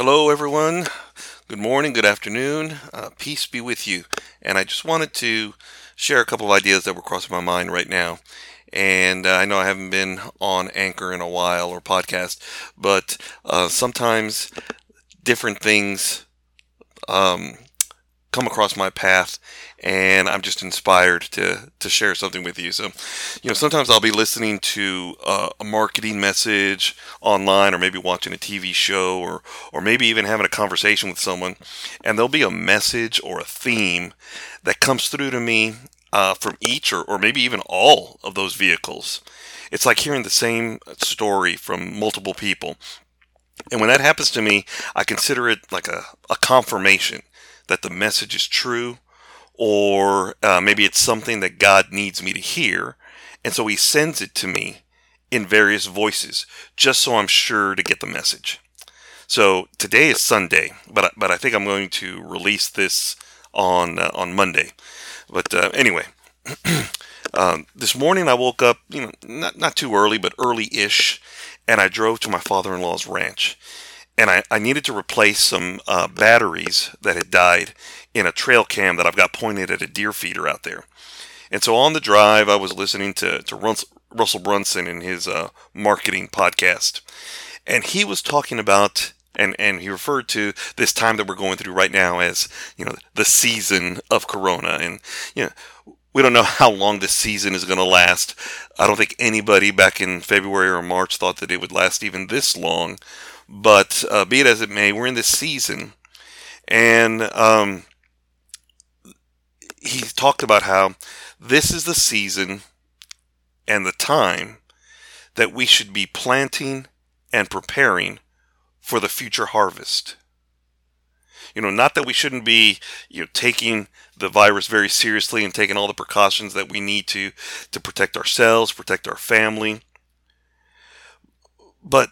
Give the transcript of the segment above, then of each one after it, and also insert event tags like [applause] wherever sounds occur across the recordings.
Hello, everyone. Good morning, good afternoon. Uh, peace be with you. And I just wanted to share a couple of ideas that were crossing my mind right now. And uh, I know I haven't been on Anchor in a while or podcast, but uh, sometimes different things um, come across my path and I'm just inspired to to share something with you. So, you know, sometimes I'll be listening to uh, a marketing message online, or maybe watching a TV show, or or maybe even having a conversation with someone, and there'll be a message or a theme that comes through to me uh, from each, or or maybe even all of those vehicles. It's like hearing the same story from multiple people. And when that happens to me, I consider it like a, a confirmation that the message is true or uh, maybe it's something that God needs me to hear. And so he sends it to me in various voices, just so I'm sure to get the message. So today is Sunday, but but I think I'm going to release this on uh, on Monday. But uh, anyway, [clears throat] um, this morning I woke up, you know, not not too early, but early-ish, and I drove to my father-in-law's ranch and I, I needed to replace some uh, batteries that had died in a trail cam that I've got pointed at a deer feeder out there. And so on the drive, I was listening to, to Russell Brunson in his uh, marketing podcast. And he was talking about, and, and he referred to this time that we're going through right now as, you know, the season of Corona. And, you know, we don't know how long this season is going to last. I don't think anybody back in February or March thought that it would last even this long. But uh, be it as it may, we're in this season, and um, he talked about how this is the season and the time that we should be planting and preparing for the future harvest. You know, not that we shouldn't be, you know, taking the virus very seriously and taking all the precautions that we need to to protect ourselves, protect our family. But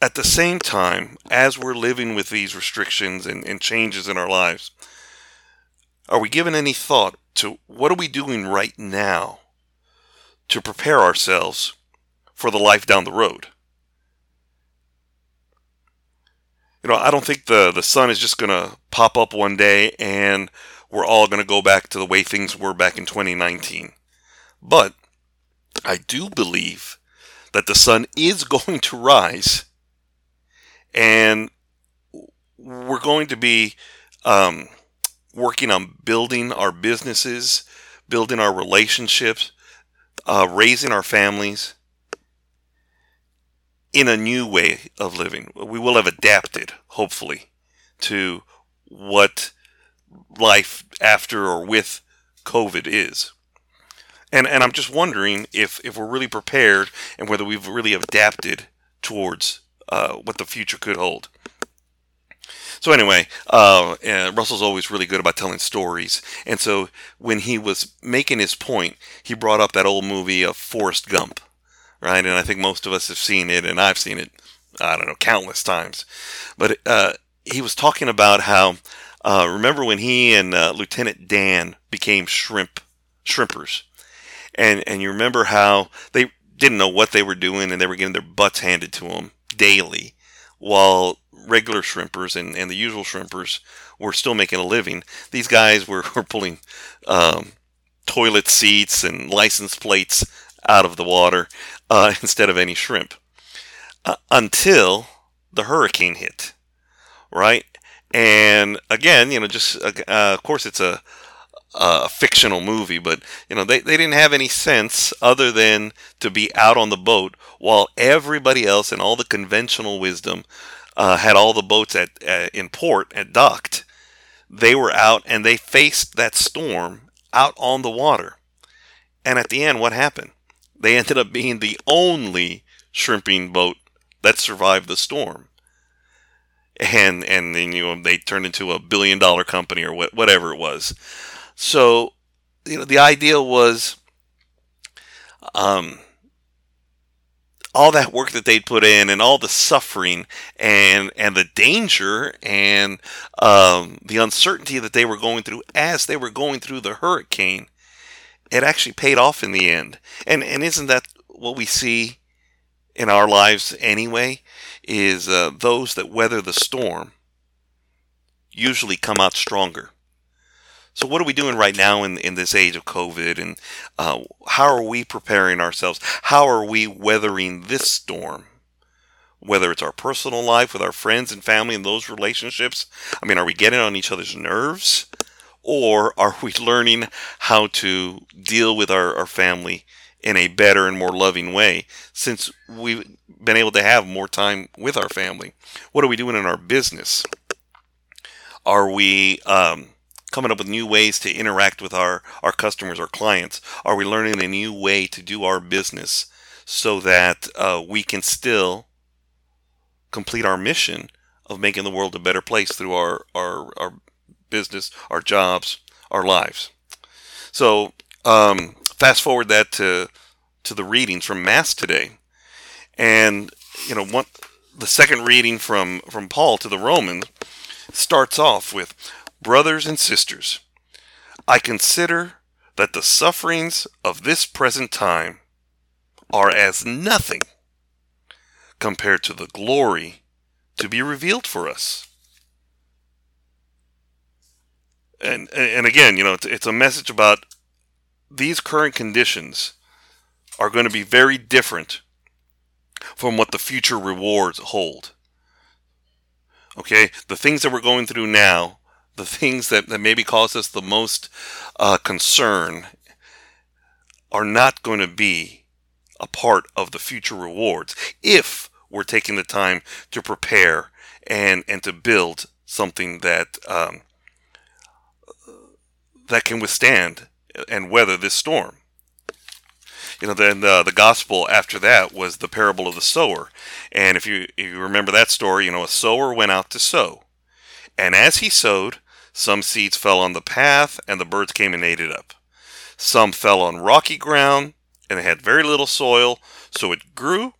at the same time, as we're living with these restrictions and, and changes in our lives, are we giving any thought to what are we doing right now to prepare ourselves for the life down the road? You know, I don't think the, the sun is just going to pop up one day and we're all going to go back to the way things were back in 2019. But I do believe that the sun is [laughs] going to rise and we're going to be um, working on building our businesses, building our relationships, uh, raising our families in a new way of living. We will have adapted, hopefully, to what life after or with COVID is. And, and I'm just wondering if, if we're really prepared and whether we've really adapted towards uh, what the future could hold. So anyway, uh, Russell's always really good about telling stories, and so when he was making his point, he brought up that old movie of Forrest Gump, right? And I think most of us have seen it, and I've seen it, I don't know, countless times. But uh, he was talking about how, uh, remember when he and uh, Lieutenant Dan became shrimp shrimpers, and and you remember how they didn't know what they were doing, and they were getting their butts handed to them daily, while regular shrimpers and, and the usual shrimpers were still making a living. These guys were, [laughs] were pulling um, toilet seats and license plates out of the water uh, [laughs] instead of any shrimp uh, until the hurricane hit, right? And again, you know, just uh, of course, it's a a fictional movie, but you know they, they didn't have any sense other than to be out on the boat while everybody else and all the conventional wisdom uh, had all the boats at uh, in port at docked. They were out and they faced that storm out on the water. And at the end, what happened? They [laughs] ended up being the only shrimping boat that survived the storm. And and then you know they turned into a billion dollar company or what, whatever it was. So, you know, the idea was um, all that work that they'd put in and all the suffering and and the danger and um, the uncertainty that they were going through as they were going through the hurricane, it actually paid off in the end. And and isn't that what we see in our lives anyway is uh, those that weather the storm usually come out stronger. So, what are we doing right now in, in this age of COVID? And uh, how are we preparing ourselves? How are we weathering this storm? Whether it's our personal life with our friends and family and those relationships. I mean, are we getting on each other's nerves? Or are we [laughs] learning how to deal with our, our family in a better and more loving way since we've been able to have more time with our family? What are we doing in our business? Are we um, coming up with new ways to interact with our, our customers, our clients? Are we learning a new way to do our business so that uh, we can still complete our mission of making the world a better place through our, our, our business, our jobs, our lives? So, um, fast forward that to, to the readings from Mass today. And, you know, one, the second reading from, from Paul to the Romans starts off with Brothers and sisters, I consider that the sufferings of this present time are as nothing compared to the glory to be revealed for us. And, and again, you know, it's, it's a message about these current conditions are going to be very different from what the future rewards hold. Okay, the things that we're going through now the things that, that maybe cause us the most uh, concern are not going to be a part of the future rewards if we're taking the time to prepare and and to build something that um, that can withstand and weather this storm. You know, then the, the gospel after that was the parable of the sower, and if you if you remember that story, you know, a sower went out to sow, and as he sowed, some seeds fell on the path, and the birds came and ate it up. Some fell on rocky ground, and it had very little soil, so it grew,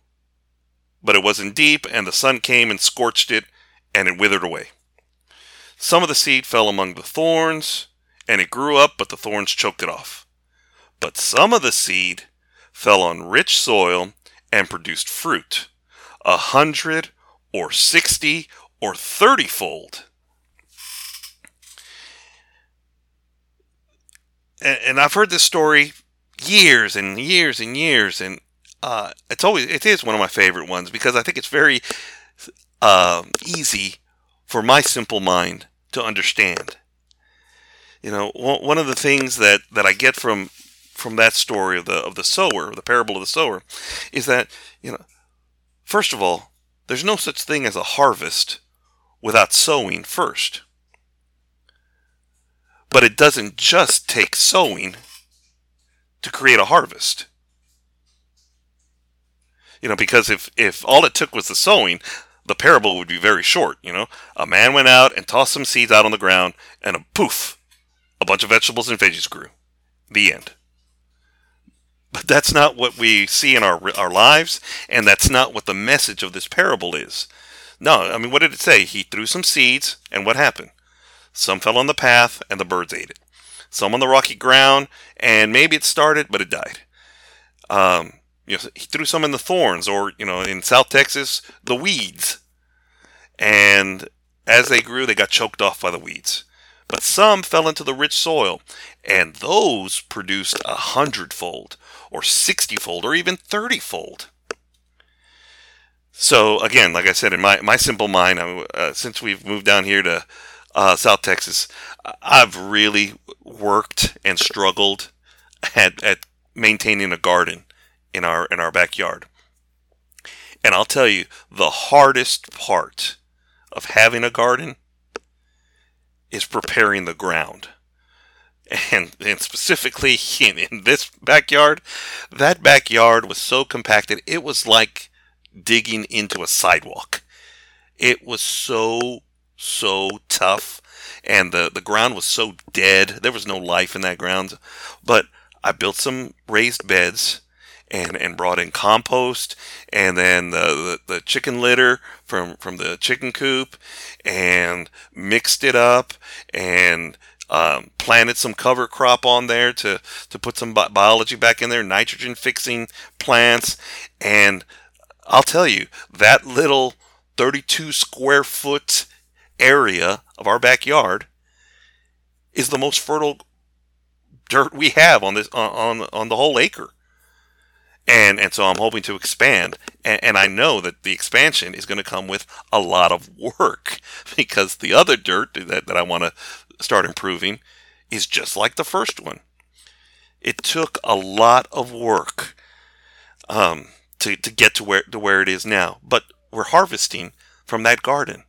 but it wasn't deep, and the sun came and scorched it, and it withered away. Some of the seed fell among the thorns, and it grew up, but the thorns choked it off. But some of the seed fell on rich soil and produced fruit, a hundred or sixty or thirty fold. And, and I've heard this story years and years and years, and uh, it's always it is one of my favorite ones because I think it's very uh, easy for my simple mind to understand. You know, one of the things that, that I get from from that story of the of the sower, the parable of the sower, is that you know, first of all, there's no such thing as a harvest without sowing first. But it doesn't just take sowing to create a harvest. You know, because if, if all it took was the sowing, the parable would be very short. You know, a man went out and tossed some seeds out on the ground, and a poof, a bunch of vegetables and veggies grew. The end. But that's not what we see in our our lives, and that's not what the message of this parable is. No, I mean, what did it say? He threw some seeds, and what happened? Some fell on the path, and the birds ate it. Some on the rocky ground, and maybe it started, but it died. Um, you know, he threw some in the thorns, or you know, in South Texas, the weeds. And as they grew, they got choked off by the weeds. But some fell into the rich soil, and those produced a hundredfold, or sixtyfold, or even thirtyfold. So again, like I said, in my my simple mind, uh, since we've moved down here to uh, South Texas, I've really worked and struggled at, at maintaining a garden in our in our backyard. And I'll tell you, the hardest part of having a garden is preparing the ground. And, and specifically [laughs] in, in this backyard, that backyard was so compacted, it was like digging into a sidewalk. It was so so tough and the, the ground was so dead. There was no life in that ground. But I built some raised beds and, and brought in compost and then the, the, the chicken litter from, from the chicken coop and mixed it up and um, planted some cover crop on there to, to put some bi- biology back in there, nitrogen fixing plants. And I'll tell you, that little 32 square foot area of our backyard is the most fertile dirt we have on this on on the whole acre. And and so I'm hoping to expand and, and I know that the expansion is going to come with a lot of work [laughs] because the other dirt that, that I want to start improving is just like the first one. It took a lot of work um, to, to get to where to where it is now, but we're harvesting from that garden,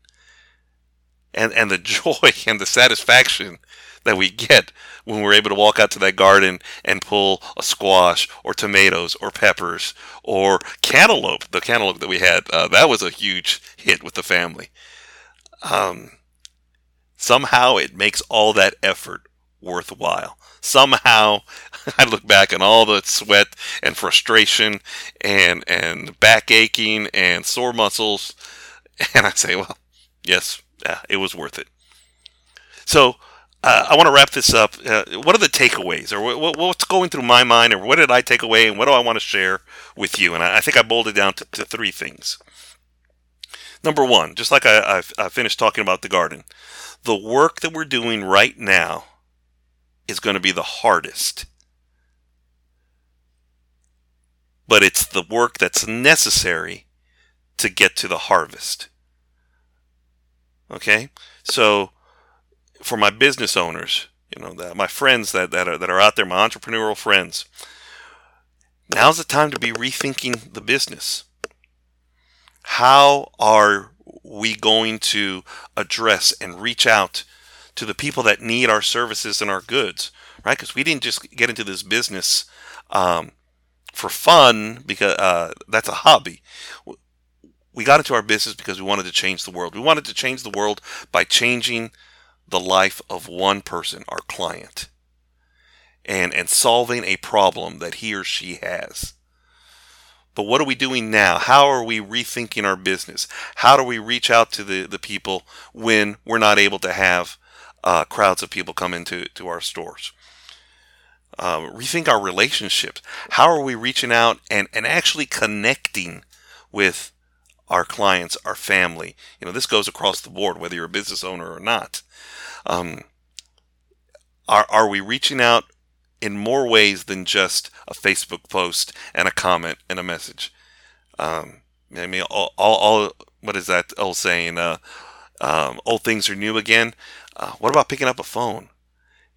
and and the [laughs] joy and the satisfaction that we get when we're able to walk out to that garden and pull a squash or tomatoes or peppers or cantaloupe. The cantaloupe that we had uh, that was a huge hit with the family. Um, somehow it makes all that effort worthwhile. Somehow [laughs] I look back on all the sweat and frustration and and back aching and sore muscles [laughs] and I say, well, yes, yeah, it was worth it. So uh, I want to wrap this up. Uh, what are the takeaways, or what, what's going through my mind, or what did I take away, and what do I want to share with you? And I, I think I boiled it down to, to, three things. Number one, just like I, I, I finished talking about the garden, the work that we're doing right now is going to be the hardest. But it's the work that's necessary to get to the harvest. Okay? So, for my business owners, you know, that, my friends that, that, are, that are out there, my entrepreneurial friends, now's the time to be rethinking the business. How are we going to address and reach out to the people that need our services and our goods, right? Because we didn't just get into this business um, for fun because uh, that's a hobby. We got into our business because we wanted to change the world. We wanted to change the world by changing the life of one person, our client, and and solving a problem that he or she has. But what are we doing now? How are we rethinking our business? How do we reach out to the, the people when we're not able to have uh, crowds of people come into to our stores? Um, rethink our relationships. How are we reaching out and, and actually connecting with our clients, our family? You know, this goes across the board, whether you're a business owner or not. Um, are, are we reaching out in more ways than just a Facebook post and a comment and a message. Um, I mean, all, all, all, what is that old saying? Uh, um, old things are new again. Uh, what about picking up a phone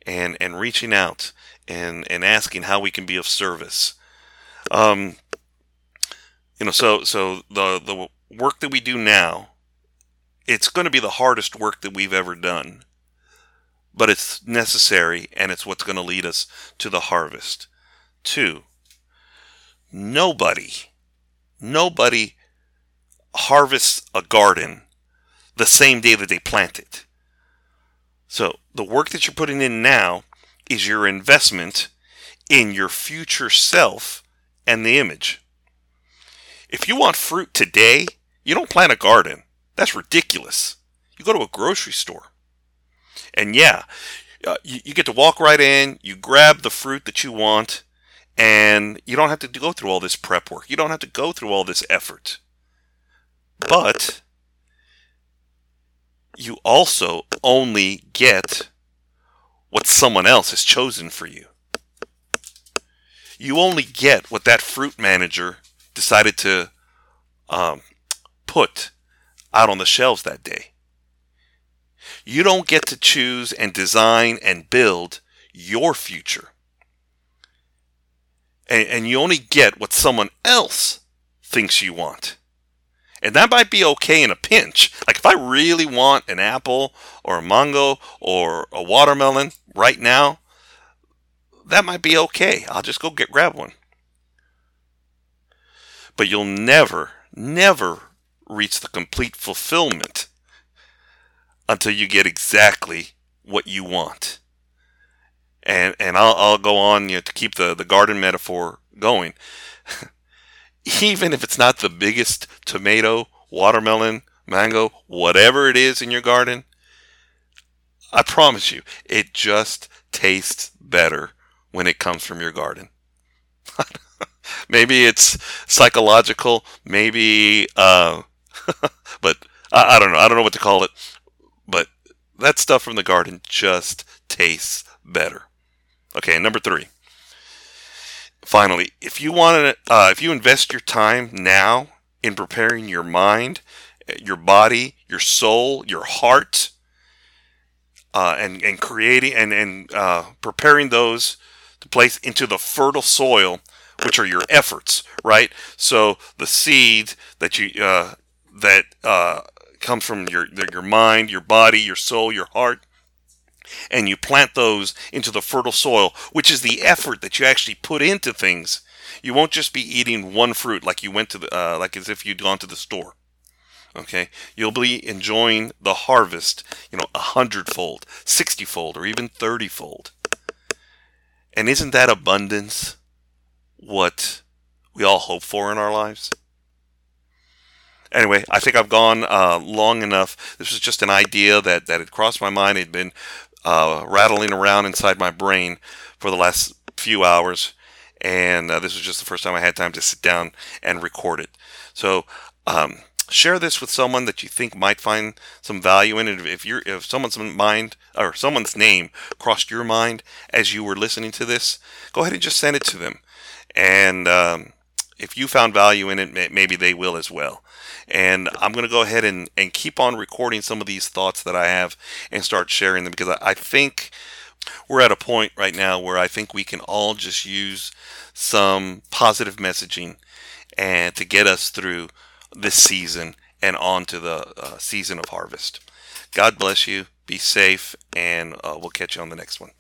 and and reaching out and and asking how we can be of service? Um, you know, so so the the work that we do now, it's going to be the hardest work that we've ever done but it's necessary and it's what's going to lead us to the harvest. Two, nobody, nobody harvests a garden the same day that they plant it. So the work that you're putting in now is your investment in your future self and the image. If you want fruit today, you don't plant a garden. That's ridiculous. You go to a grocery store. And yeah, uh, you, you get to walk right in, you grab the fruit that you want, and you don't have to go through all this prep work. You don't have to go through all this effort. But you also only get what someone else has chosen for you. You only get what that fruit manager decided to um, put out on the shelves that day. You don't get to choose and design and build your future. And, and you only get what someone else thinks you want. And that might be okay in a pinch. Like if I really want an apple or a mango or a watermelon right now, that might be okay. I'll just go get grab one. But you'll never, never reach the complete fulfillment until you get exactly what you want. And and I'll, I'll go on you know, to keep the, the garden metaphor going. [laughs] Even if it's not the biggest tomato, watermelon, mango, whatever it is in your garden, I promise you, it just tastes better when it comes from your garden. [laughs] maybe it's psychological. Maybe, uh, [laughs] but I, I don't know. I don't know what to call it. But that stuff from the garden just tastes better. Okay, number three. Finally, if you want to, uh, if you invest your time now in preparing your mind, your body, your soul, your heart, uh, and and creating and and uh, preparing those to place into the fertile soil, which are your efforts, right? So the seed that you uh, that uh, comes from your your mind, your body, your soul, your heart, and you plant those into the fertile soil, which is the effort that you actually put into things. You won't just be eating one fruit like you went to the uh, like as if you'd gone to the store. Okay, you'll be enjoying the harvest, you know, a hundredfold, sixtyfold, or even thirtyfold. And isn't that abundance what we all hope for in our lives? Anyway, I think I've gone uh, long enough. This was just an idea that, that had crossed my mind. It had been uh, rattling around inside my brain for the last few hours. And uh, this was just the first time I had time to sit down and record it. So, um, share this with someone that you think might find some value in it. If you're, if someone's mind or someone's name crossed your mind as you were listening to this, go ahead and just send it to them. And um, if you found value in it, maybe they will as well. And I'm going to go ahead and, and keep on recording some of these thoughts that I have and start sharing them because I, I think we're at a point right now where I think we can all just use some positive messaging and to get us through this season and on to the uh, season of harvest. God bless you. Be safe, and uh, we'll catch you on the next one.